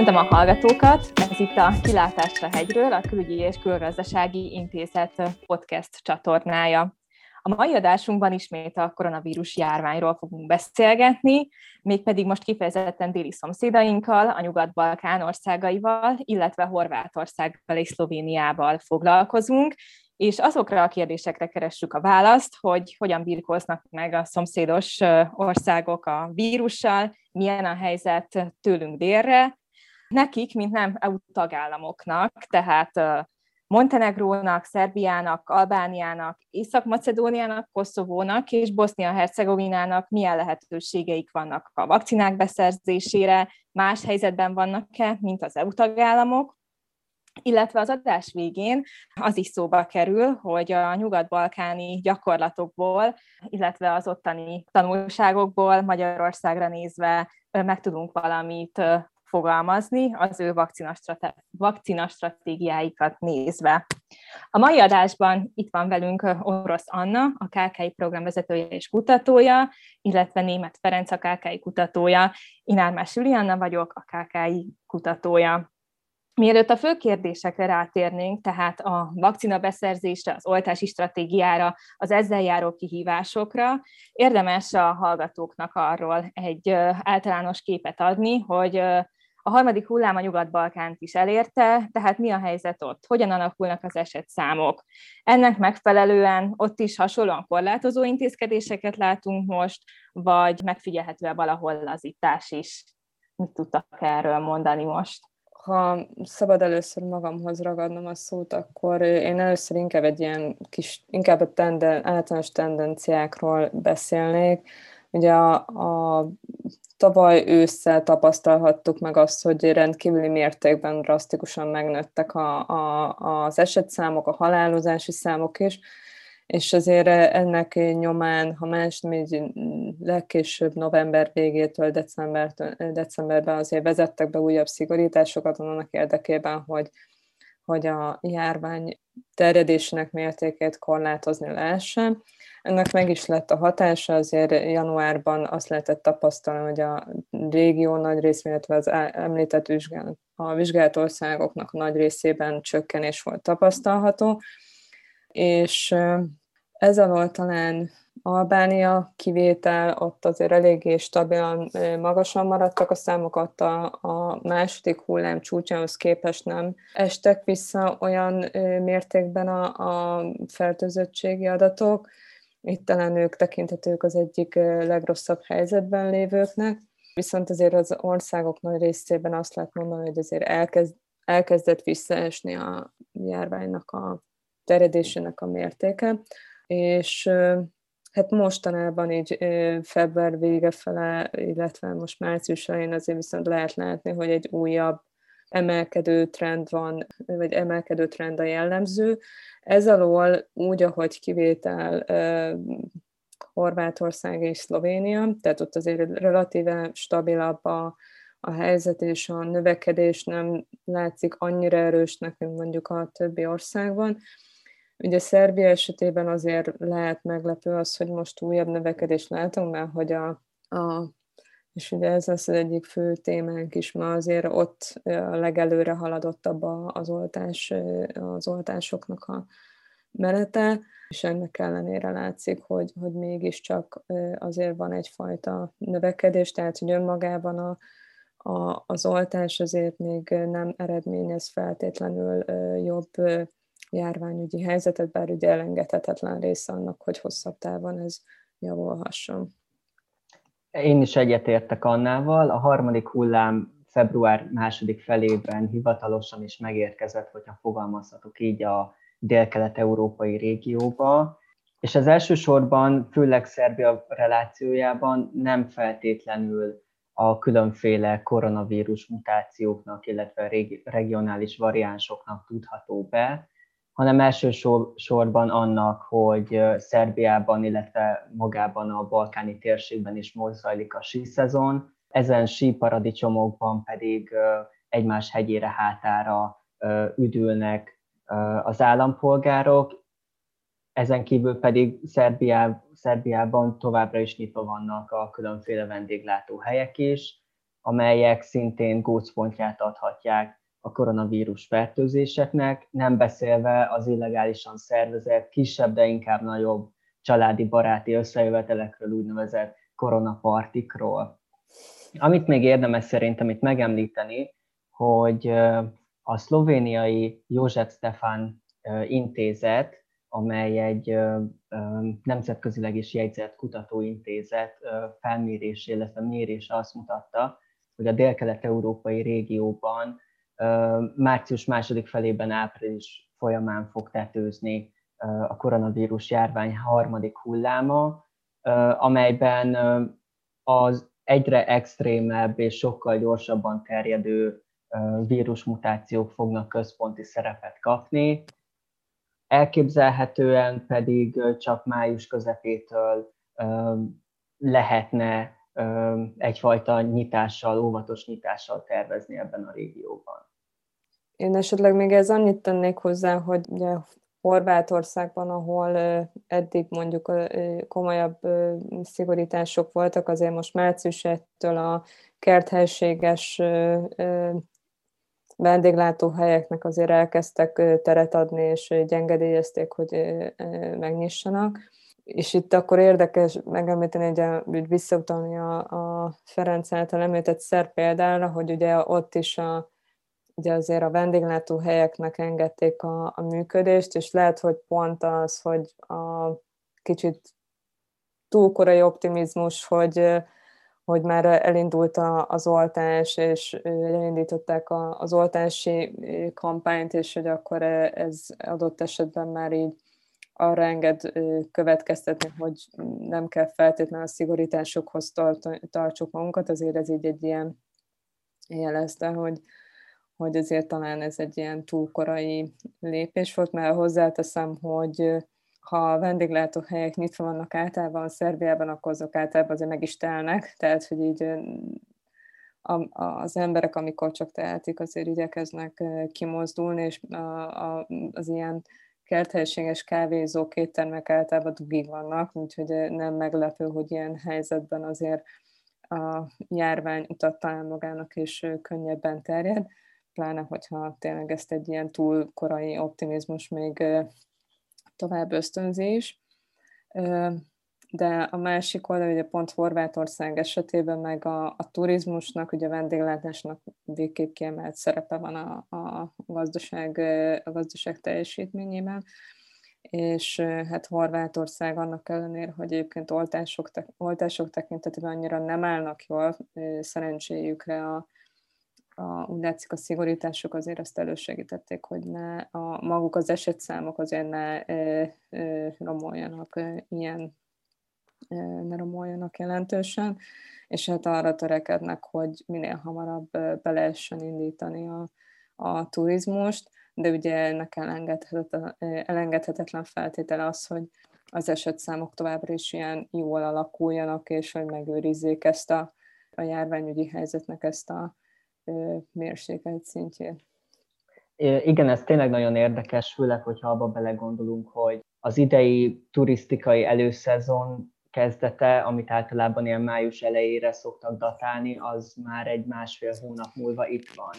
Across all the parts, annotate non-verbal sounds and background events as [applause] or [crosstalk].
Köszöntöm a hallgatókat! Ez itt a Kilátásra hegyről, a Külügyi és Külgazdasági Intézet podcast csatornája. A mai adásunkban ismét a koronavírus járványról fogunk beszélgetni, mégpedig most kifejezetten déli szomszédainkkal, a Nyugat-Balkán országaival, illetve Horvátországgal és Szlovéniával foglalkozunk, és azokra a kérdésekre keressük a választ, hogy hogyan birkóznak meg a szomszédos országok a vírussal, milyen a helyzet tőlünk délre, nekik, mint nem EU tagállamoknak, tehát Montenegrónak, Szerbiának, Albániának, Észak-Macedóniának, Koszovónak és Bosznia-Hercegovinának milyen lehetőségeik vannak a vakcinák beszerzésére, más helyzetben vannak-e, mint az EU tagállamok, illetve az adás végén az is szóba kerül, hogy a nyugat-balkáni gyakorlatokból, illetve az ottani tanulságokból Magyarországra nézve meg tudunk valamit fogalmazni az ő vakcina stratégiáikat nézve. A mai adásban itt van velünk Orosz Anna, a KKI programvezetője és kutatója, illetve német Ferenc, a KKI kutatója. Én Ármás Julianna vagyok, a KKI kutatója. Mielőtt a fő kérdésekre rátérnénk, tehát a vakcina beszerzésre, az oltási stratégiára, az ezzel járó kihívásokra, érdemes a hallgatóknak arról egy általános képet adni, hogy a harmadik hullám a Nyugat-Balkánt is elérte, tehát mi a helyzet ott? Hogyan alakulnak az esetszámok? Ennek megfelelően ott is hasonlóan korlátozó intézkedéseket látunk most, vagy megfigyelhető-e valahol lazítás is? Mit tudtak erről mondani most? ha szabad először magamhoz ragadnom a szót, akkor én először inkább egy ilyen kis, inkább a tenden, általános tendenciákról beszélnék. Ugye a, a tavaly ősszel tapasztalhattuk meg azt, hogy rendkívüli mértékben drasztikusan megnőttek a, a, az esetszámok, a halálozási számok is, és azért ennek nyomán, ha más, még legkésőbb november végétől decembertől, decemberben azért vezettek be újabb szigorításokat annak érdekében, hogy, hogy a járvány terjedésének mértékét korlátozni lehessen. Ennek meg is lett a hatása, azért januárban azt lehetett tapasztalni, hogy a régió nagy rész, illetve az említett vizsgálat, a vizsgált országoknak nagy részében csökkenés volt tapasztalható, és ez alól talán Albánia kivétel, ott azért eléggé stabilan magasan maradtak a számok, ott a, a második hullám csúcsához képest nem estek vissza olyan mértékben a, a fertőzöttségi adatok. Itt talán ők tekinthetők az egyik legrosszabb helyzetben lévőknek. Viszont azért az országok nagy részében azt lehet mondani, hogy azért elkezd, elkezdett visszaesni a járványnak a terjedésének a mértéke és hát mostanában így február vége fele, illetve most március elején azért viszont lehet látni, hogy egy újabb emelkedő trend van, vagy emelkedő trend a jellemző. Ez alól úgy, ahogy kivétel Horvátország és Szlovénia, tehát ott azért relatíve stabilabb a, a helyzet, és a növekedés nem látszik annyira erősnek, mint mondjuk a többi országban. Ugye Szerbia esetében azért lehet meglepő az, hogy most újabb növekedést látunk, mert hogy a, a és ugye ez az egyik fő témánk is ma azért ott a legelőre haladottabb az, oltás, az oltásoknak a menete, és ennek ellenére látszik, hogy, hogy mégiscsak azért van egyfajta növekedés, tehát hogy önmagában a, a, az oltás azért még nem eredményez feltétlenül jobb járványügyi helyzetet, bár ugye elengedhetetlen része annak, hogy hosszabb távon ez javulhasson. Én is egyetértek Annával. A harmadik hullám február második felében hivatalosan is megérkezett, hogyha fogalmazhatok így a dél-kelet-európai régióba, és az elsősorban, főleg Szerbia relációjában nem feltétlenül a különféle koronavírus mutációknak, illetve regionális variánsoknak tudható be, hanem elsősorban annak, hogy Szerbiában, illetve magában a balkáni térségben is most a szezon. Ezen síparadicsomokban pedig egymás hegyére hátára üdülnek az állampolgárok, ezen kívül pedig Szerbiá, Szerbiában továbbra is nyitva vannak a különféle vendéglátóhelyek is, amelyek szintén gócpontját adhatják a koronavírus fertőzéseknek, nem beszélve az illegálisan szervezett, kisebb, de inkább nagyobb családi baráti összejövetelekről, úgynevezett koronapartikról. Amit még érdemes szerintem itt megemlíteni, hogy a szlovéniai József Stefan intézet, amely egy nemzetközileg is jegyzett kutatóintézet felmérés, illetve mérése azt mutatta, hogy a délkelet-európai régióban március második felében április folyamán fog tetőzni a koronavírus járvány harmadik hulláma, amelyben az egyre extrémebb és sokkal gyorsabban terjedő vírusmutációk fognak központi szerepet kapni, elképzelhetően pedig csak május közepétől lehetne egyfajta nyitással, óvatos nyitással tervezni ebben a régióban. Én esetleg még ez annyit tennék hozzá, hogy ugye Horvátországban, ahol eddig mondjuk komolyabb szigorítások voltak, azért most március 1-től a kerthelységes vendéglátóhelyeknek azért elkezdtek teret adni, és gyengedélyezték, hogy megnyissanak. És itt akkor érdekes megemlíteni, hogy, visszautalni a, a Ferenc által említett szer példára, hogy ugye ott is a, ugye azért a vendéglátóhelyeknek engedték a, a működést, és lehet, hogy pont az, hogy a kicsit túl korai optimizmus, hogy hogy már elindult az oltás, és elindították az oltási kampányt, és hogy akkor ez adott esetben már így arra enged következtetni, hogy nem kell feltétlenül a szigorításokhoz tartsuk magunkat, azért ez így egy ilyen jelezte, hogy, hogy azért talán ez egy ilyen túl korai lépés volt, mert hozzáteszem, hogy ha a vendéglátóhelyek nyitva vannak általában Szerbiában, akkor azok általában azért meg is telnek, tehát hogy így az emberek, amikor csak tehetik, azért igyekeznek kimozdulni, és az ilyen kerthelységes kávézók, éttermek általában dugig vannak, úgyhogy nem meglepő, hogy ilyen helyzetben azért a járvány utat talán magának is könnyebben terjed, pláne hogyha tényleg ezt egy ilyen túl korai optimizmus még tovább ösztönzés. De a másik oldal, ugye pont Horvátország esetében meg a, a turizmusnak, ugye a vendéglátásnak végképp kiemelt szerepe van a, a, gazdaság, a gazdaság teljesítményében és hát Horvátország annak ellenére, hogy egyébként oltások, oltások tekintetében annyira nem állnak jól, szerencséjükre a, a, úgy látszik a szigorítások azért azt elősegítették, hogy ne a, maguk az esetszámok azért ne e, e, romoljanak e, ilyen, e, ne romoljanak jelentősen, és hát arra törekednek, hogy minél hamarabb be lehessen indítani a, a turizmust, de ugye ennek elengedhetetlen, elengedhetetlen feltétele az, hogy az esetszámok továbbra is ilyen jól alakuljanak, és hogy megőrizzék ezt a, a járványügyi helyzetnek ezt a, mérsékelt szintjén. Igen, ez tényleg nagyon érdekes, főleg, hogyha abba belegondolunk, hogy az idei turisztikai előszezon kezdete, amit általában ilyen május elejére szoktak datálni, az már egy másfél hónap múlva itt van.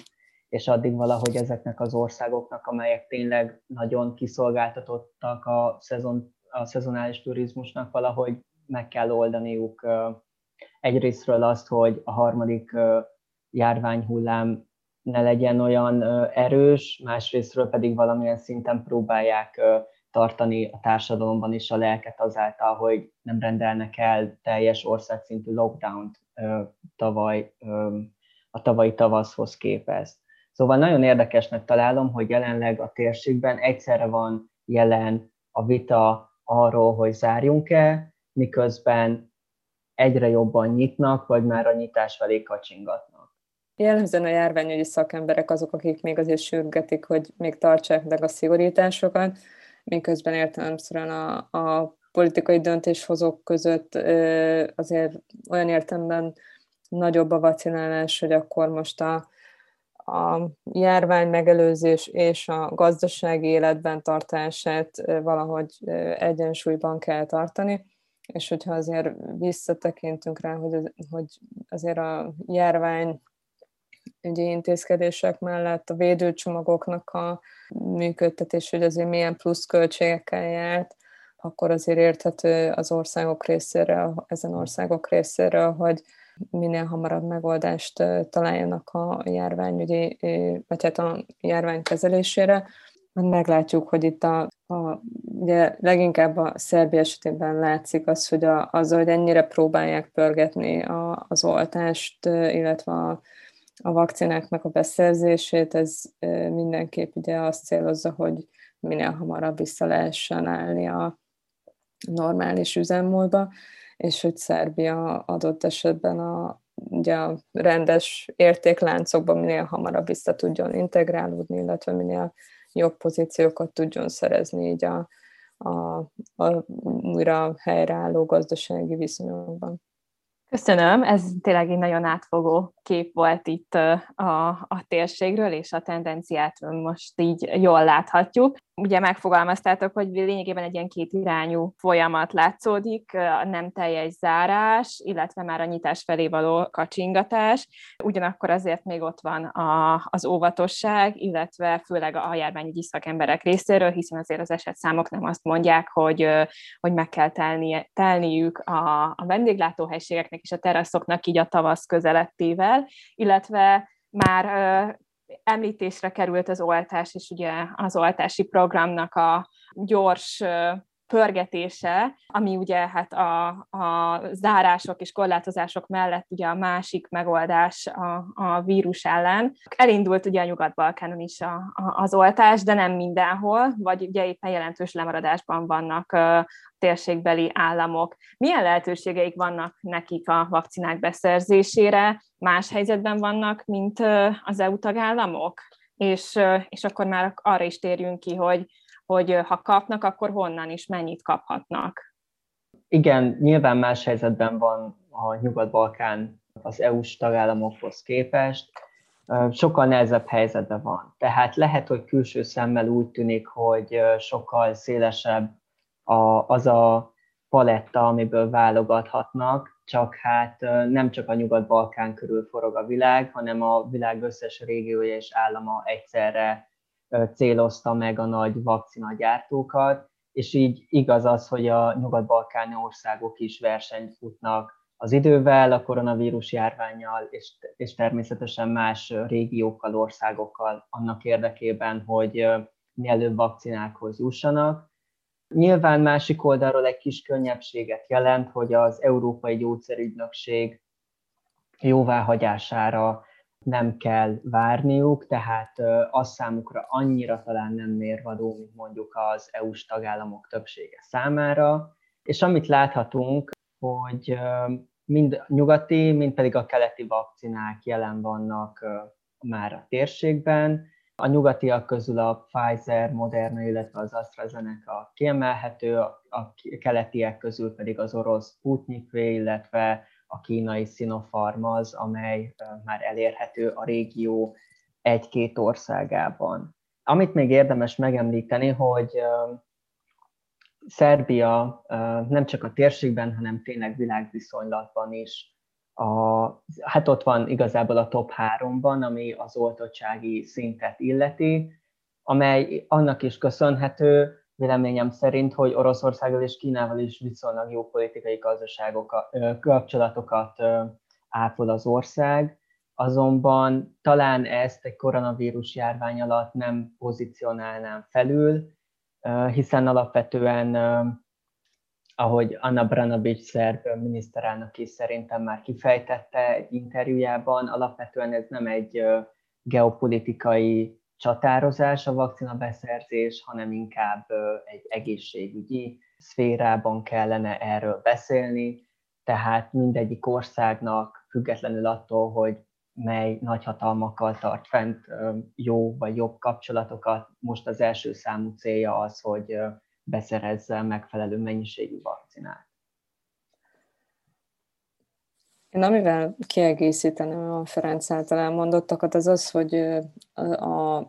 És addig valahogy ezeknek az országoknak, amelyek tényleg nagyon kiszolgáltatottak a, szezon, a szezonális turizmusnak, valahogy meg kell oldaniuk egyrésztről azt, hogy a harmadik járványhullám ne legyen olyan erős, másrésztről pedig valamilyen szinten próbálják tartani a társadalomban is a lelket azáltal, hogy nem rendelnek el teljes országszintű lockdown-t tavaly, a tavalyi tavaszhoz képest. Szóval nagyon érdekesnek találom, hogy jelenleg a térségben egyszerre van jelen a vita arról, hogy zárjunk-e, miközben egyre jobban nyitnak, vagy már a nyitás felé kacsingatnak. Jellemzően a járványügyi szakemberek azok, akik még azért sürgetik, hogy még tartsák meg a szigorításokat, miközben értelemszerűen a, a politikai döntéshozók között azért olyan értemben nagyobb a vaccinálás, hogy akkor most a, a járvány megelőzés és a gazdasági életben tartását valahogy egyensúlyban kell tartani. És hogyha azért visszatekintünk rá, hogy, hogy azért a járvány ügyi intézkedések mellett a védőcsomagoknak a működtetés, hogy azért milyen plusz költségekkel járt, akkor azért érthető az országok részéről, ezen országok részéről, hogy minél hamarabb megoldást találjanak a járványügyi, vagy hát a járvány kezelésére. Meglátjuk, hogy itt a, a ugye leginkább a Szerbia esetében látszik az, hogy a, az, hogy ennyire próbálják pörgetni a, az oltást, illetve a, a vakcináknak a beszerzését, ez mindenképp ugye azt célozza, hogy minél hamarabb vissza lehessen állni a normális üzemmódba, és hogy Szerbia adott esetben a, ugye a rendes értékláncokban minél hamarabb vissza tudjon integrálódni, illetve minél jobb pozíciókat tudjon szerezni így a, a, a újra helyreálló gazdasági viszonyokban. Köszönöm, ez tényleg egy nagyon átfogó kép volt itt a, a térségről, és a tendenciát most így jól láthatjuk ugye megfogalmaztátok, hogy lényegében egy ilyen kétirányú folyamat látszódik, a nem teljes zárás, illetve már a nyitás felé való kacsingatás. Ugyanakkor azért még ott van a, az óvatosság, illetve főleg a járványügyi szakemberek részéről, hiszen azért az esetszámok nem azt mondják, hogy, hogy meg kell telni, telniük a, a vendéglátóhelységeknek és a teraszoknak így a tavasz közelettével, illetve már említésre került az oltás, és ugye az oltási programnak a gyors pörgetése, ami ugye hát a, a zárások és korlátozások mellett ugye a másik megoldás a, a vírus ellen. Elindult ugye a Nyugat-Balkánon is a, a, az oltás, de nem mindenhol, vagy ugye éppen jelentős lemaradásban vannak a térségbeli államok. Milyen lehetőségeik vannak nekik a vakcinák beszerzésére? Más helyzetben vannak, mint az EU tagállamok? És, és akkor már arra is térjünk ki, hogy hogy ha kapnak, akkor honnan is mennyit kaphatnak. Igen, nyilván más helyzetben van a Nyugat-Balkán az EU-s tagállamokhoz képest, sokkal nehezebb helyzetben van. Tehát lehet, hogy külső szemmel úgy tűnik, hogy sokkal szélesebb az a paletta, amiből válogathatnak, csak hát nem csak a Nyugat-Balkán körül forog a világ, hanem a világ összes régiója és állama egyszerre célozta meg a nagy vakcinagyártókat, és így igaz az, hogy a nyugat-balkáni országok is versenyt futnak az idővel, a koronavírus járványjal, és, és természetesen más régiókkal, országokkal annak érdekében, hogy mielőbb vakcinákhoz jussanak. Nyilván másik oldalról egy kis könnyebbséget jelent, hogy az Európai Gyógyszerügynökség jóváhagyására nem kell várniuk, tehát az számukra annyira talán nem mérvadó, mint mondjuk az EU-s tagállamok többsége számára. És amit láthatunk, hogy mind nyugati, mind pedig a keleti vakcinák jelen vannak már a térségben. A nyugatiak közül a Pfizer, Moderna, illetve az AstraZeneca kiemelhető, a keletiek közül pedig az orosz Sputnik V, illetve a kínai Sinopharm az, amely már elérhető a régió egy-két országában. Amit még érdemes megemlíteni, hogy Szerbia nem csak a térségben, hanem tényleg világviszonylatban is a, hát ott van igazából a top háromban, ami az oltottsági szintet illeti, amely annak is köszönhető, véleményem szerint, hogy Oroszországgal és Kínával is viszonylag jó politikai gazdaságokat, kapcsolatokat ápol az ország, azonban talán ezt egy koronavírus járvány alatt nem pozícionálnám felül, hiszen alapvetően, ahogy Anna Branabics szerb miniszterelnök is szerintem már kifejtette egy interjújában, alapvetően ez nem egy geopolitikai csatározás a vakcina beszerzés, hanem inkább egy egészségügyi szférában kellene erről beszélni, tehát mindegyik országnak függetlenül attól, hogy mely nagyhatalmakkal tart fent jó vagy jobb kapcsolatokat, most az első számú célja az, hogy beszerezze megfelelő mennyiségű vakcinát. Én amivel kiegészíteném a Ferenc által elmondottakat, az az, hogy a,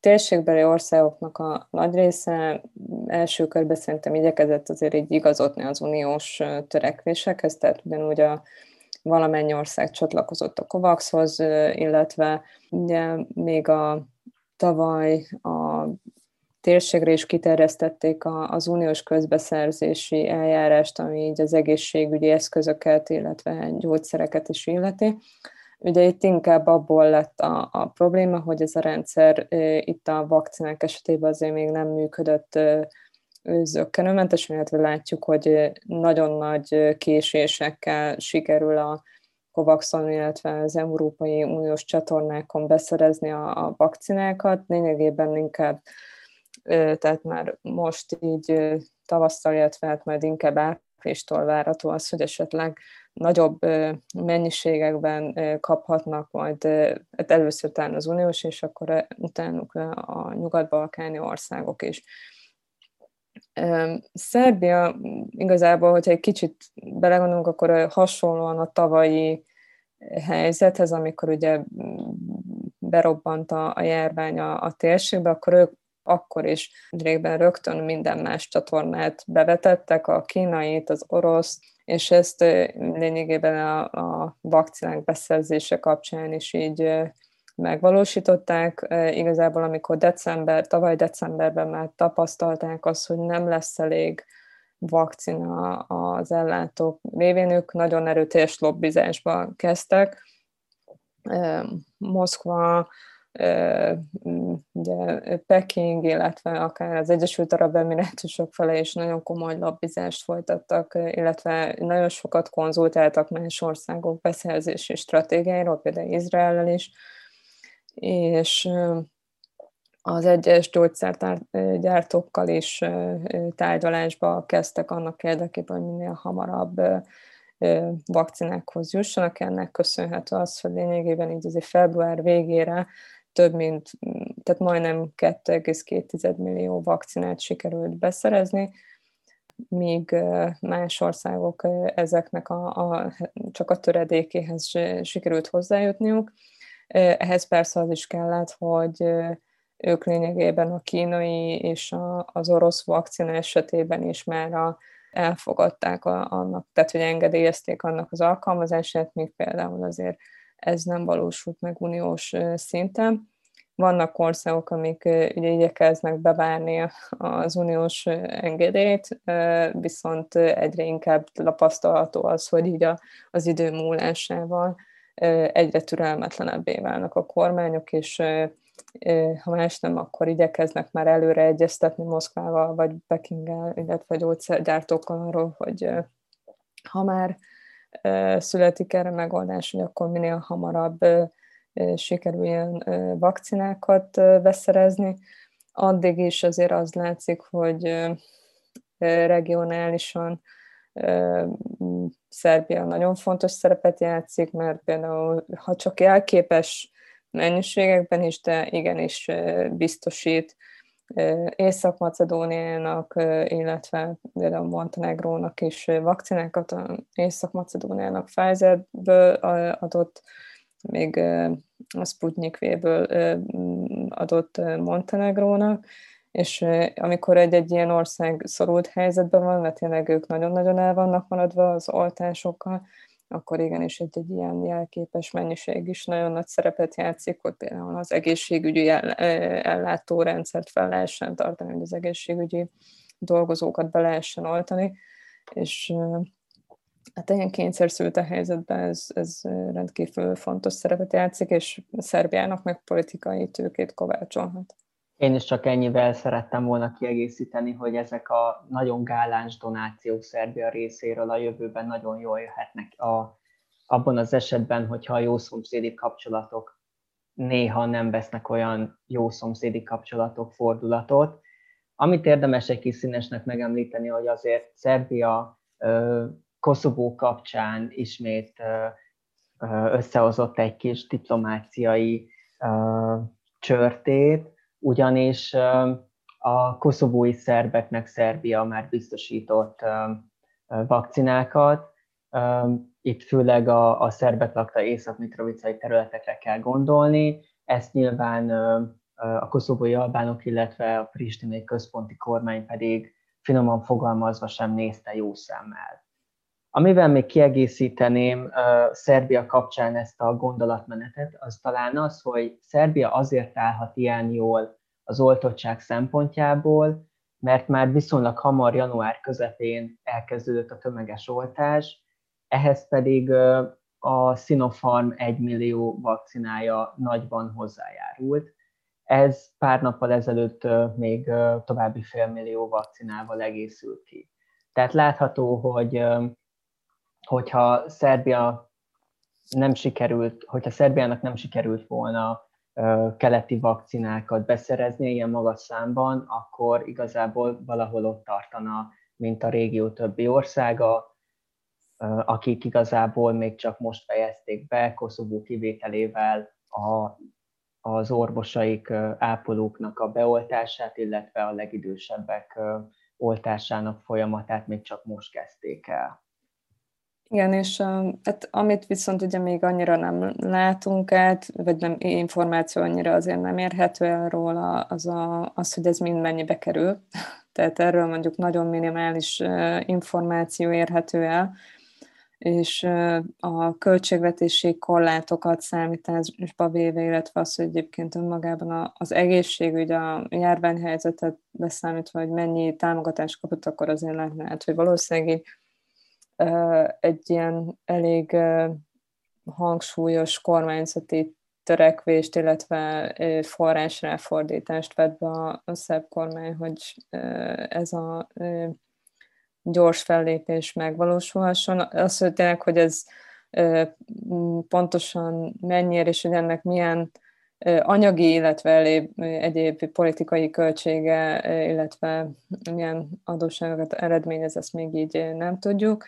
térségbeli országoknak a nagy része első körben szerintem igyekezett azért így igazodni az uniós törekvésekhez, tehát ugyanúgy a valamennyi ország csatlakozott a COVAX-hoz, illetve ugye még a tavaly a térségre is kiterjesztették az uniós közbeszerzési eljárást, ami így az egészségügyi eszközöket, illetve gyógyszereket is illeti. Ugye itt inkább abból lett a, a probléma, hogy ez a rendszer itt a vakcinák esetében azért még nem működött zöggenőmentesen, illetve látjuk, hogy nagyon nagy késésekkel sikerül a COVAX-on, illetve az Európai Uniós csatornákon beszerezni a, a vakcinákat. Lényegében inkább, tehát már most így tavasszal, illetve hát majd inkább áprilistól várható az, hogy esetleg nagyobb mennyiségekben kaphatnak majd hát először talán az uniós, és akkor utánuk a nyugat-balkáni országok is. Szerbia igazából, hogyha egy kicsit belegondolunk, akkor hasonlóan a tavalyi helyzethez, amikor ugye berobbant a, a járvány a, a térségbe, akkor ők akkor is régben rögtön minden más csatornát bevetettek, a kínait, az orosz, és ezt lényegében a, a vakcinák beszerzése kapcsán is így megvalósították. Igazából, amikor december, tavaly decemberben már tapasztalták azt, hogy nem lesz elég vakcina az ellátók révén, ők nagyon erőteljes lobbizásba kezdtek. Moszkva, ugye Peking, illetve akár az Egyesült Arab Emirátusok fele is nagyon komoly lobbizást folytattak, illetve nagyon sokat konzultáltak más országok beszerzési stratégiáiról, például Izraellel is, és az egyes gyógyszergyártókkal is tárgyalásba kezdtek annak érdekében, hogy minél hamarabb vakcinákhoz jussanak. Ennek köszönhető az, hogy lényegében így azért február végére több mint, tehát majdnem 2,2 millió vakcinát sikerült beszerezni, míg más országok ezeknek a, a, csak a töredékéhez sikerült hozzájutniuk. Ehhez persze az is kellett, hogy ők lényegében a kínai és a, az orosz vakcina esetében is már a, elfogadták a, annak, tehát hogy engedélyezték annak az alkalmazását, míg például azért ez nem valósult meg uniós szinten. Vannak országok, amik ugye igyekeznek bevárni az uniós engedélyt, viszont egyre inkább tapasztalható az, hogy így az idő múlásával egyre türelmetlenebbé válnak a kormányok, és ha más nem, akkor igyekeznek már előre egyeztetni Moszkvával, vagy Pekinggel, illetve gyógyszergyártókkal arról, hogy ha már születik erre megoldás, hogy akkor minél hamarabb sikerüljen vakcinákat beszerezni. Addig is azért az látszik, hogy regionálisan Szerbia nagyon fontos szerepet játszik, mert például, ha csak jelképes mennyiségekben is, de igenis biztosít Észak-Macedóniának, illetve például Montenegrónak is vakcinákat, Észak-Macedóniának Pfizerből adott, még a Sputnik V-ből adott Montenegrónak, és amikor egy-egy ilyen ország szorult helyzetben van, mert tényleg ők nagyon-nagyon el vannak maradva az oltásokkal, akkor igenis egy, egy ilyen jelképes mennyiség is nagyon nagy szerepet játszik, hogy például az egészségügyi ellátórendszert fel lehessen tartani, hogy az egészségügyi dolgozókat be lehessen oltani, és hát ilyen a helyzetben ez, ez rendkívül fontos szerepet játszik, és Szerbiának meg politikai tőkét kovácsolhat. Én is csak ennyivel szerettem volna kiegészíteni, hogy ezek a nagyon gáláns donációk Szerbia részéről a jövőben nagyon jól jöhetnek a, abban az esetben, hogyha a jó szomszédi kapcsolatok néha nem vesznek olyan jó szomszédi kapcsolatok fordulatot. Amit érdemes egy kis színesnek megemlíteni, hogy azért Szerbia Koszovó kapcsán ismét összehozott egy kis diplomáciai csörtét, ugyanis a koszovói szerbeknek Szerbia már biztosított vakcinákat. Itt főleg a, a szerbek lakta észak-mitrovicai területekre kell gondolni. Ezt nyilván a koszovói albánok, illetve a pristinai központi kormány pedig finoman fogalmazva sem nézte jó szemmel. Amivel még kiegészíteném uh, Szerbia kapcsán ezt a gondolatmenetet, az talán az, hogy Szerbia azért állhat ilyen jól az oltottság szempontjából, mert már viszonylag hamar január közepén elkezdődött a tömeges oltás, ehhez pedig uh, a Sinopharm 1 millió vakcinája nagyban hozzájárult. Ez pár nappal ezelőtt uh, még további félmillió vakcinával egészült ki. Tehát látható, hogy hogyha Szerbia nem sikerült, hogyha Szerbiának nem sikerült volna keleti vakcinákat beszerezni ilyen magas számban, akkor igazából valahol ott tartana, mint a régió többi országa, akik igazából még csak most fejezték be, Koszovó kivételével a, az orvosaik, ápolóknak a beoltását, illetve a legidősebbek oltásának folyamatát még csak most kezdték el. Igen, és hát, amit viszont ugye még annyira nem látunk át, vagy nem információ annyira azért nem érhető el róla, az, a, az hogy ez mind mennyibe kerül. [laughs] Tehát erről mondjuk nagyon minimális információ érhető el, és a költségvetési korlátokat számításba véve, illetve az, hogy egyébként önmagában az egészségügy, a járványhelyzetet beszámítva, hogy mennyi támogatást kapott, akkor azért lehetne, hogy valószínűleg egy ilyen elég hangsúlyos kormányzati törekvést, illetve forrásráfordítást vett be a, a szebb kormány, hogy ez a gyors fellépés megvalósulhasson. Azt, hogy tényleg, hogy ez pontosan mennyire, és hogy ennek milyen anyagi, illetve egyéb politikai költsége, illetve milyen adósságokat eredményez, ezt még így nem tudjuk.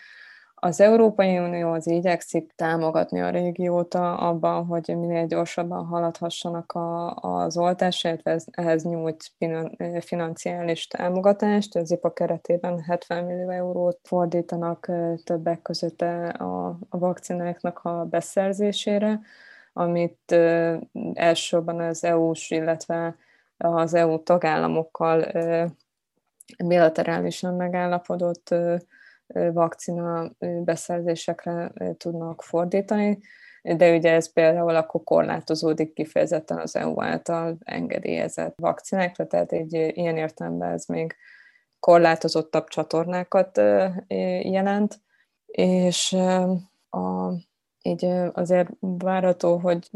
Az Európai Unió az igyekszik támogatni a régiót abban, hogy minél gyorsabban haladhassanak a, az oltás, illetve ehhez nyújt financiális támogatást. Az IPA keretében 70 millió eurót fordítanak többek között a, a vakcináknak a beszerzésére, amit elsősorban az EU-s, illetve az EU tagállamokkal bilaterálisan megállapodott vakcina beszerzésekre tudnak fordítani, de ugye ez például akkor korlátozódik kifejezetten az EU által engedélyezett vakcinákra, tehát egy ilyen értelemben ez még korlátozottabb csatornákat jelent, és a, így azért várható, hogy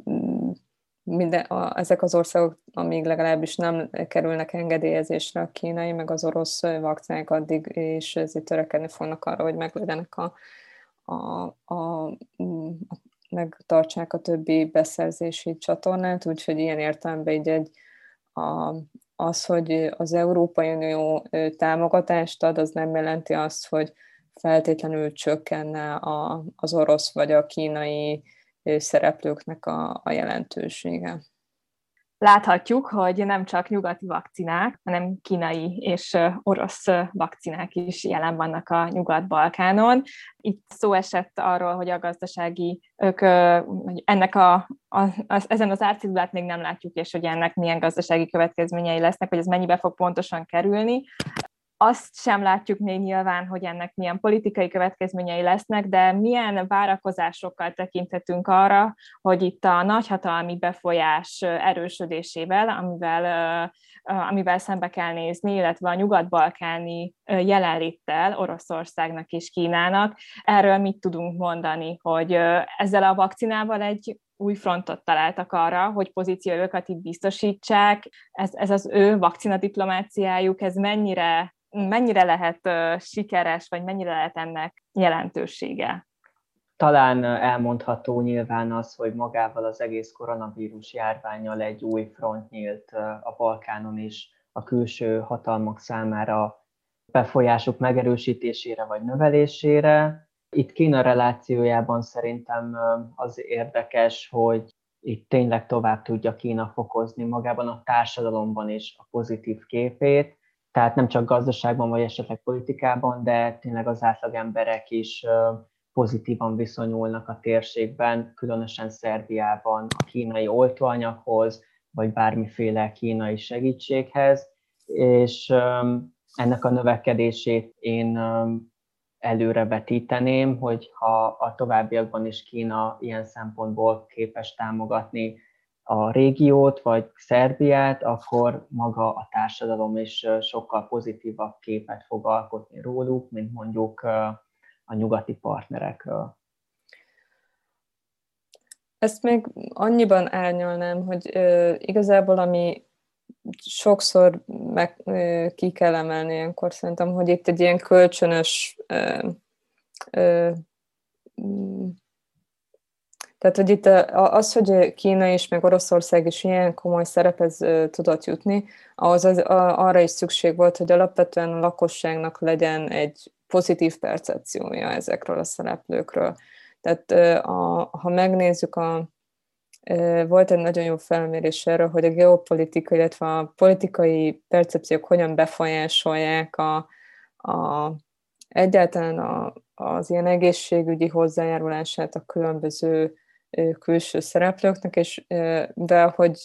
minden, a, ezek az országok, amíg legalábbis nem kerülnek engedélyezésre a kínai, meg az orosz vakcinák, addig és ezért törekedni fognak arra, hogy meglegyenek a, a, a, a megtartsák a többi beszerzési csatornát, úgyhogy ilyen értelemben így egy, a, az, hogy az Európai Unió támogatást ad, az nem jelenti azt, hogy feltétlenül csökkenne a, az orosz vagy a kínai szereplőknek a, a jelentősége. Láthatjuk, hogy nem csak nyugati vakcinák, hanem kínai és orosz vakcinák is jelen vannak a Nyugat-Balkánon. Itt szó esett arról, hogy a gazdasági, ők, ennek a, a, a, ezen az árcédulát még nem látjuk, és hogy ennek milyen gazdasági következményei lesznek, hogy ez mennyibe fog pontosan kerülni. Azt sem látjuk még nyilván, hogy ennek milyen politikai következményei lesznek, de milyen várakozásokkal tekinthetünk arra, hogy itt a nagyhatalmi befolyás erősödésével, amivel, amivel szembe kell nézni, illetve a nyugat-balkáni jelenléttel Oroszországnak és Kínának, erről mit tudunk mondani, hogy ezzel a vakcinával egy új frontot találtak arra, hogy pozíciójukat itt biztosítsák. Ez, ez az ő vakcinadiplomáciájuk, ez mennyire mennyire lehet sikeres, vagy mennyire lehet ennek jelentősége? Talán elmondható nyilván az, hogy magával az egész koronavírus járványal egy új front nyílt a Balkánon is a külső hatalmak számára befolyásuk megerősítésére vagy növelésére. Itt Kína relációjában szerintem az érdekes, hogy itt tényleg tovább tudja Kína fokozni magában a társadalomban is a pozitív képét, tehát nem csak gazdaságban vagy esetleg politikában, de tényleg az átlag emberek is pozitívan viszonyulnak a térségben, különösen Szerbiában a kínai oltóanyaghoz, vagy bármiféle kínai segítséghez, és ennek a növekedését én előrevetíteném, hogy ha a továbbiakban is Kína ilyen szempontból képes támogatni a régiót vagy Szerbiát, akkor maga a társadalom is sokkal pozitívabb képet fog alkotni róluk, mint mondjuk a nyugati partnerekről. Ezt még annyiban árnyalnám, hogy igazából ami sokszor meg ki kell emelni ilyenkor szerintem, hogy itt egy ilyen kölcsönös ö, ö, tehát, hogy itt az, hogy Kína is, meg Oroszország is ilyen komoly szerephez tudott jutni, ahhoz az, arra is szükség volt, hogy alapvetően a lakosságnak legyen egy pozitív percepciója ezekről a szereplőkről. Tehát a, ha megnézzük a, volt egy nagyon jó felmérés erről, hogy a geopolitika, illetve a politikai percepciók hogyan befolyásolják a, a, egyáltalán a, az ilyen egészségügyi hozzájárulását a különböző külső szereplőknek, és de hogy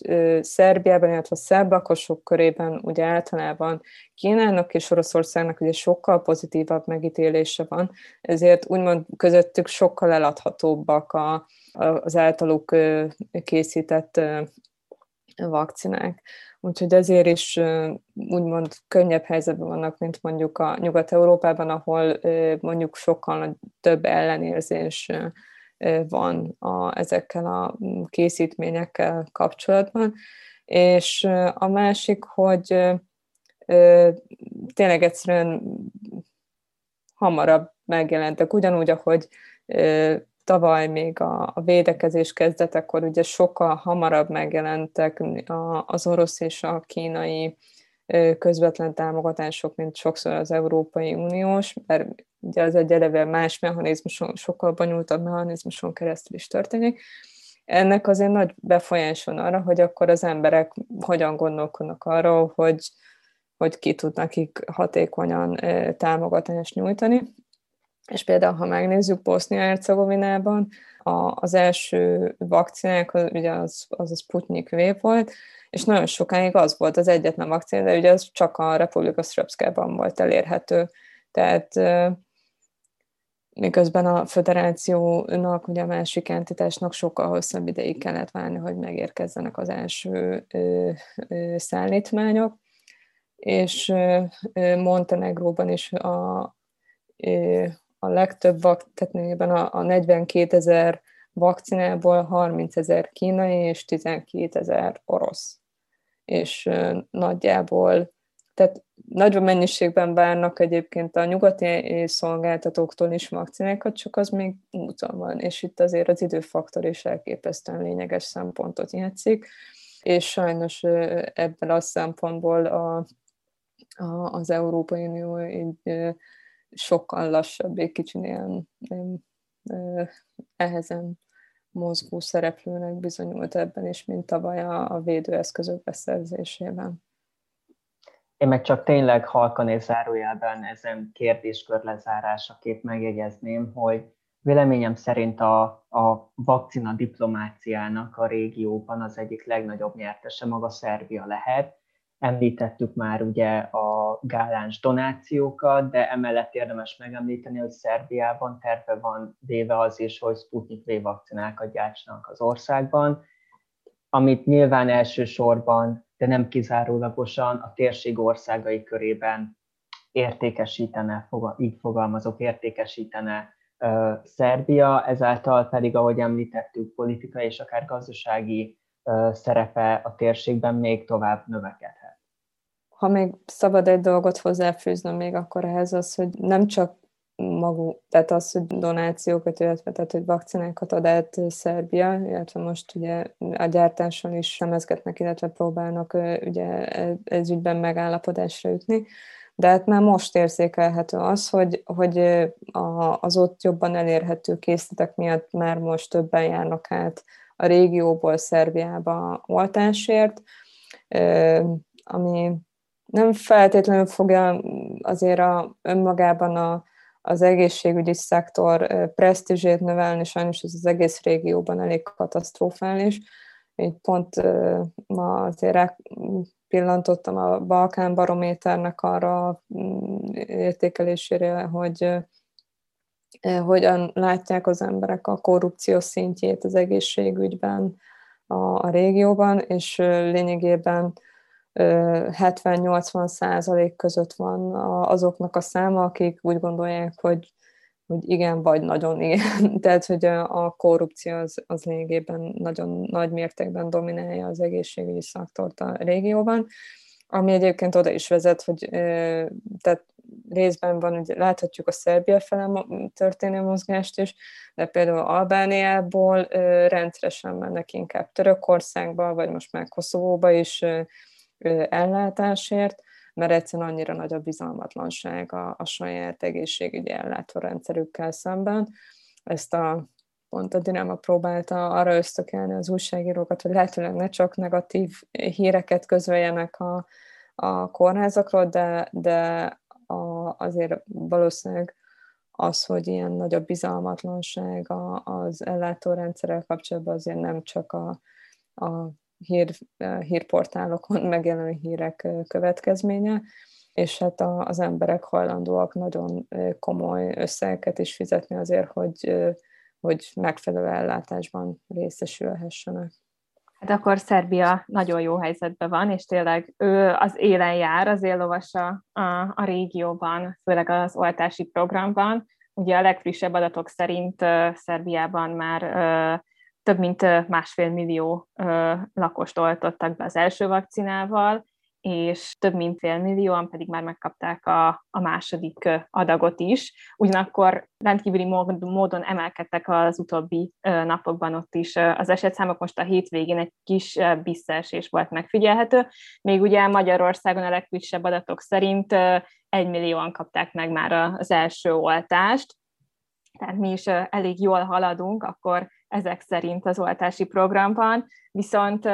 Szerbiában, illetve a szerbakosok körében ugye általában Kínának és Oroszországnak ugye sokkal pozitívabb megítélése van, ezért úgymond közöttük sokkal eladhatóbbak a, az általuk készített vakcinák. Úgyhogy ezért is úgymond könnyebb helyzetben vannak, mint mondjuk a Nyugat-Európában, ahol mondjuk sokkal több ellenérzés van a, ezekkel a készítményekkel kapcsolatban. És a másik, hogy tényleg egyszerűen hamarabb megjelentek, ugyanúgy, ahogy tavaly még a, a védekezés kezdetekor ugye sokkal hamarabb megjelentek az orosz és a kínai közvetlen támogatások, mint sokszor az Európai Uniós, mert ugye az egy eleve más mechanizmuson, sokkal bonyolultabb mechanizmuson keresztül is történik. Ennek azért nagy befolyás van arra, hogy akkor az emberek hogyan gondolkodnak arról, hogy, hogy ki tud nekik hatékonyan támogatást nyújtani. És például, ha megnézzük Bosznia-Hercegovinában, az első vakcinák, ugye az, az a Sputnik V volt, és nagyon sokáig az volt az egyetlen vakcina, de ugye az csak a Republika Srpskában volt elérhető. Tehát miközben a föderációnak, ugye a másik entitásnak sokkal hosszabb ideig kellett várni, hogy megérkezzenek az első ö, ö, szállítmányok, és ö, Montenegróban is a, ö, a legtöbb, tehát a, a 42 ezer vakcinából 30 ezer kínai és 12 ezer orosz. És nagyjából, tehát nagyobb mennyiségben várnak egyébként a nyugati szolgáltatóktól is vakcinákat, csak az még úton van, és itt azért az időfaktor is elképesztően lényeges szempontot játszik, és sajnos ebből a szempontból a, a, az Európai Unió így sokkal lassabb, egy kicsit ilyen, ehezen mozgó szereplőnek bizonyult ebben is, mint tavaly a, a védőeszközök beszerzésében. Én meg csak tényleg halkan és zárójelben ezen kérdéskör lezárásaképp megjegyezném, hogy véleményem szerint a, a vakcina diplomáciának a régióban az egyik legnagyobb nyertese maga Szerbia lehet. Említettük már ugye a gáláns donációkat, de emellett érdemes megemlíteni, hogy Szerbiában terve van véve az is, hogy Sputnik V vakcinákat gyártsanak az országban, amit nyilván elsősorban de nem kizárólagosan a térség országai körében értékesítene, így fogalmazok, értékesítene Szerbia, ezáltal pedig, ahogy említettük, politikai és akár gazdasági szerepe a térségben még tovább növekedhet. Ha még szabad egy dolgot hozzáfűznöm még akkor ehhez az, hogy nem csak maguk, tehát az, hogy donációkat, illetve tehát, hogy vakcinákat ad át Szerbia, illetve most ugye a gyártáson is semezgetnek, illetve próbálnak ugye ez ügyben megállapodásra jutni, de hát már most érzékelhető az, hogy, hogy az ott jobban elérhető készletek miatt már most többen járnak át a régióból Szerbiába oltásért, ami nem feltétlenül fogja azért a, önmagában a, az egészségügyi szektor presztízsét növelni, sajnos ez az egész régióban elég katasztrofális, így pont ma azért pillantottam a Balkán Barométernek arra mm, értékelésére, hogy hogyan látják az emberek a korrupció szintjét az egészségügyben a, a régióban, és lényegében 70-80 százalék között van azoknak a száma, akik úgy gondolják, hogy, hogy igen, vagy nagyon igen. [laughs] Tehát, hogy a korrupció az, az lényegében nagyon nagy mértékben dominálja az egészségügyi szaktort a régióban, ami egyébként oda is vezet, hogy tehát részben van, hogy láthatjuk a Szerbia fele történő mozgást is, de például Albániából rendszeresen mennek inkább Törökországba, vagy most már Koszovóba is ellátásért, mert egyszerűen annyira nagy a bizalmatlanság a, a saját egészségügyi ellátórendszerükkel szemben. Ezt a pont a Dinama próbálta arra ösztökelni az újságírókat, hogy lehetőleg ne csak negatív híreket közöljenek a, a kórházakról, de, de a, azért valószínűleg az, hogy ilyen nagyobb bizalmatlanság az ellátórendszerrel kapcsolatban azért nem csak a, a hír, hírportálokon [laughs] megjelenő hírek következménye, és hát a, az emberek hajlandóak nagyon komoly összegeket is fizetni azért, hogy, hogy megfelelő ellátásban részesülhessenek. Hát akkor Szerbia nagyon jó helyzetben van, és tényleg ő az élen jár, az éllovasa a, a régióban, főleg az oltási programban. Ugye a legfrissebb adatok szerint Szerbiában már több mint másfél millió lakost oltottak be az első vakcinával, és több mint fél millióan pedig már megkapták a, a második adagot is. Ugyanakkor rendkívüli módon emelkedtek az utóbbi napokban ott is az esetszámok. Most a hétvégén egy kis visszaesés volt megfigyelhető. Még ugye Magyarországon a legfrissebb adatok szerint egy millióan kapták meg már az első oltást, tehát mi is elég jól haladunk, akkor ezek szerint az oltási programban, viszont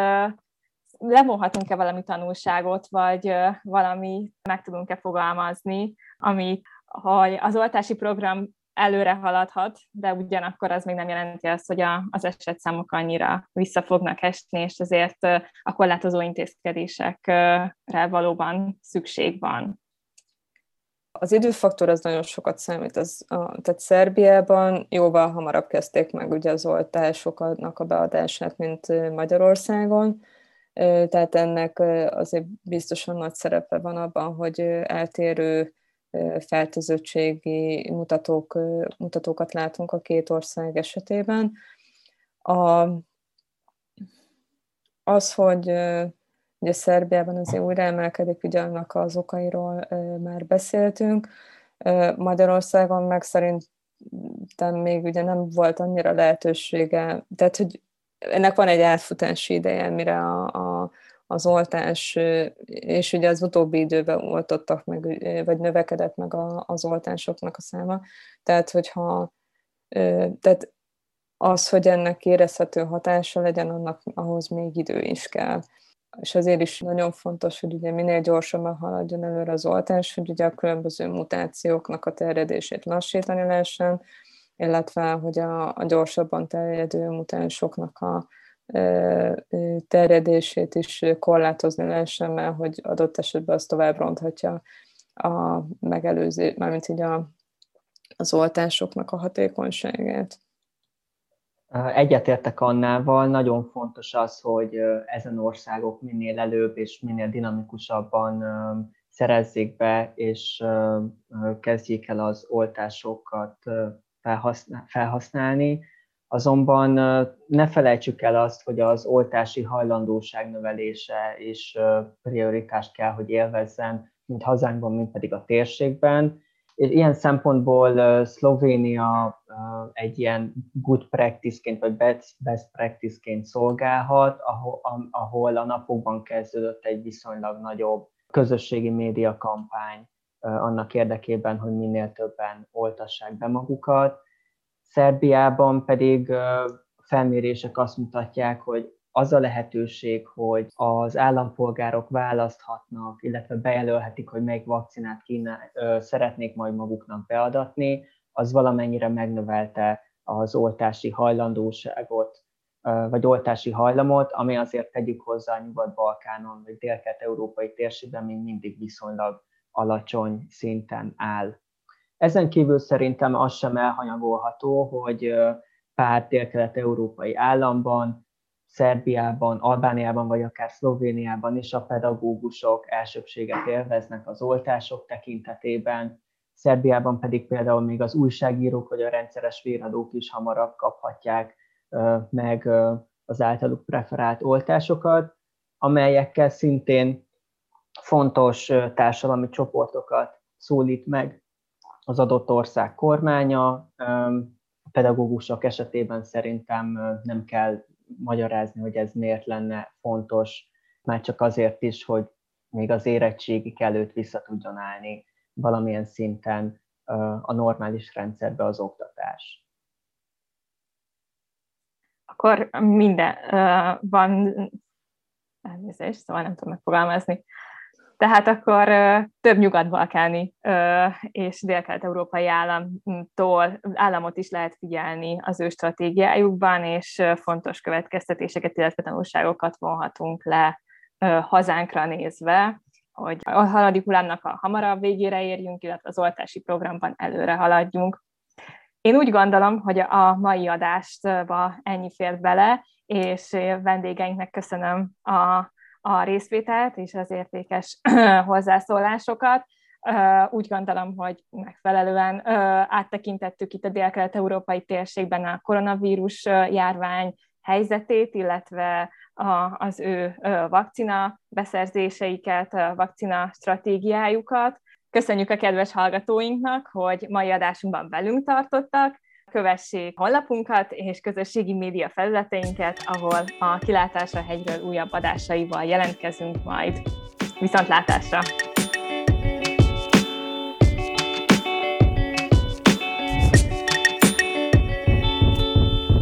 levonhatunk-e valami tanulságot, vagy valami meg tudunk-e fogalmazni, ami, hogy az oltási program előre haladhat, de ugyanakkor az még nem jelenti azt, hogy a, az esetszámok annyira vissza fognak esni, és ezért a korlátozó intézkedésekre valóban szükség van. Az időfaktor az nagyon sokat számít. Az, a, tehát Szerbiában jóval hamarabb kezdték meg ugye az oltásoknak a beadását, mint Magyarországon, tehát ennek azért biztosan nagy szerepe van abban, hogy eltérő fertőzöttségi mutatók, mutatókat látunk a két ország esetében. A, az, hogy Ugye Szerbiában azért újra emelkedik, ugye annak az okairól már beszéltünk. Magyarországon meg szerintem még ugye nem volt annyira lehetősége, tehát hogy ennek van egy átfutási ideje, mire a, a, az oltás, és ugye az utóbbi időben oltottak meg, vagy növekedett meg a, az oltásoknak a száma. Tehát, hogyha tehát az, hogy ennek érezhető hatása legyen, annak ahhoz még idő is kell és azért is nagyon fontos, hogy ugye minél gyorsabban haladjon előre az oltás, hogy ugye a különböző mutációknak a terjedését lassítani lehessen, illetve hogy a, a gyorsabban terjedő mutánsoknak a terjedését is korlátozni lehessen, mert hogy adott esetben az tovább ronthatja a megelőző, mármint így a, az oltásoknak a hatékonyságát. Egyetértek Annával, nagyon fontos az, hogy ezen országok minél előbb és minél dinamikusabban szerezzék be, és kezdjék el az oltásokat felhasználni. Azonban ne felejtsük el azt, hogy az oltási hajlandóság növelése is prioritást kell, hogy élvezzen, mint hazánkban, mint pedig a térségben és ilyen szempontból Szlovénia egy ilyen good practice-ként, vagy best practice-ként szolgálhat, ahol, ahol a napokban kezdődött egy viszonylag nagyobb közösségi média kampány annak érdekében, hogy minél többen oltassák be magukat. Szerbiában pedig felmérések azt mutatják, hogy az a lehetőség, hogy az állampolgárok választhatnak, illetve bejelölhetik, hogy melyik vakcinát kéne, ö, szeretnék majd maguknak beadatni, az valamennyire megnövelte az oltási hajlandóságot vagy oltási hajlamot, ami azért tegyük hozzá a Nyugat-Balkánon, vagy dél-kelet-európai térségben még mindig viszonylag alacsony szinten áll. Ezen kívül szerintem az sem elhanyagolható, hogy pár dél-kelet-európai államban, Szerbiában, Albániában vagy akár Szlovéniában is a pedagógusok elsőbséget élveznek az oltások tekintetében, Szerbiában pedig például még az újságírók vagy a rendszeres véradók is hamarabb kaphatják meg az általuk preferált oltásokat, amelyekkel szintén fontos társadalmi csoportokat szólít meg az adott ország kormánya. A pedagógusok esetében szerintem nem kell magyarázni, hogy ez miért lenne fontos, már csak azért is, hogy még az érettségik előtt vissza tudjon állni valamilyen szinten a normális rendszerbe az oktatás. Akkor minden van, elnézést, szóval nem tudom megfogalmazni, tehát akkor több nyugat-balkáni és dél-kelet-európai államtól államot is lehet figyelni az ő stratégiájukban, és fontos következtetéseket, illetve tanulságokat vonhatunk le hazánkra nézve, hogy a haladik hullámnak a hamarabb végére érjünk, illetve az oltási programban előre haladjunk. Én úgy gondolom, hogy a mai adástba ennyi fért bele, és vendégeinknek köszönöm a a részvételt és az értékes [clears throat] hozzászólásokat. Úgy gondolom, hogy megfelelően áttekintettük itt a dél-kelet-európai térségben a koronavírus járvány helyzetét, illetve az ő vakcina beszerzéseiket, vakcina stratégiájukat. Köszönjük a kedves hallgatóinknak, hogy mai adásunkban velünk tartottak, kövessék honlapunkat és közösségi média felületeinket, ahol a Kilátásra hegyről újabb adásaival jelentkezünk majd. Viszontlátásra!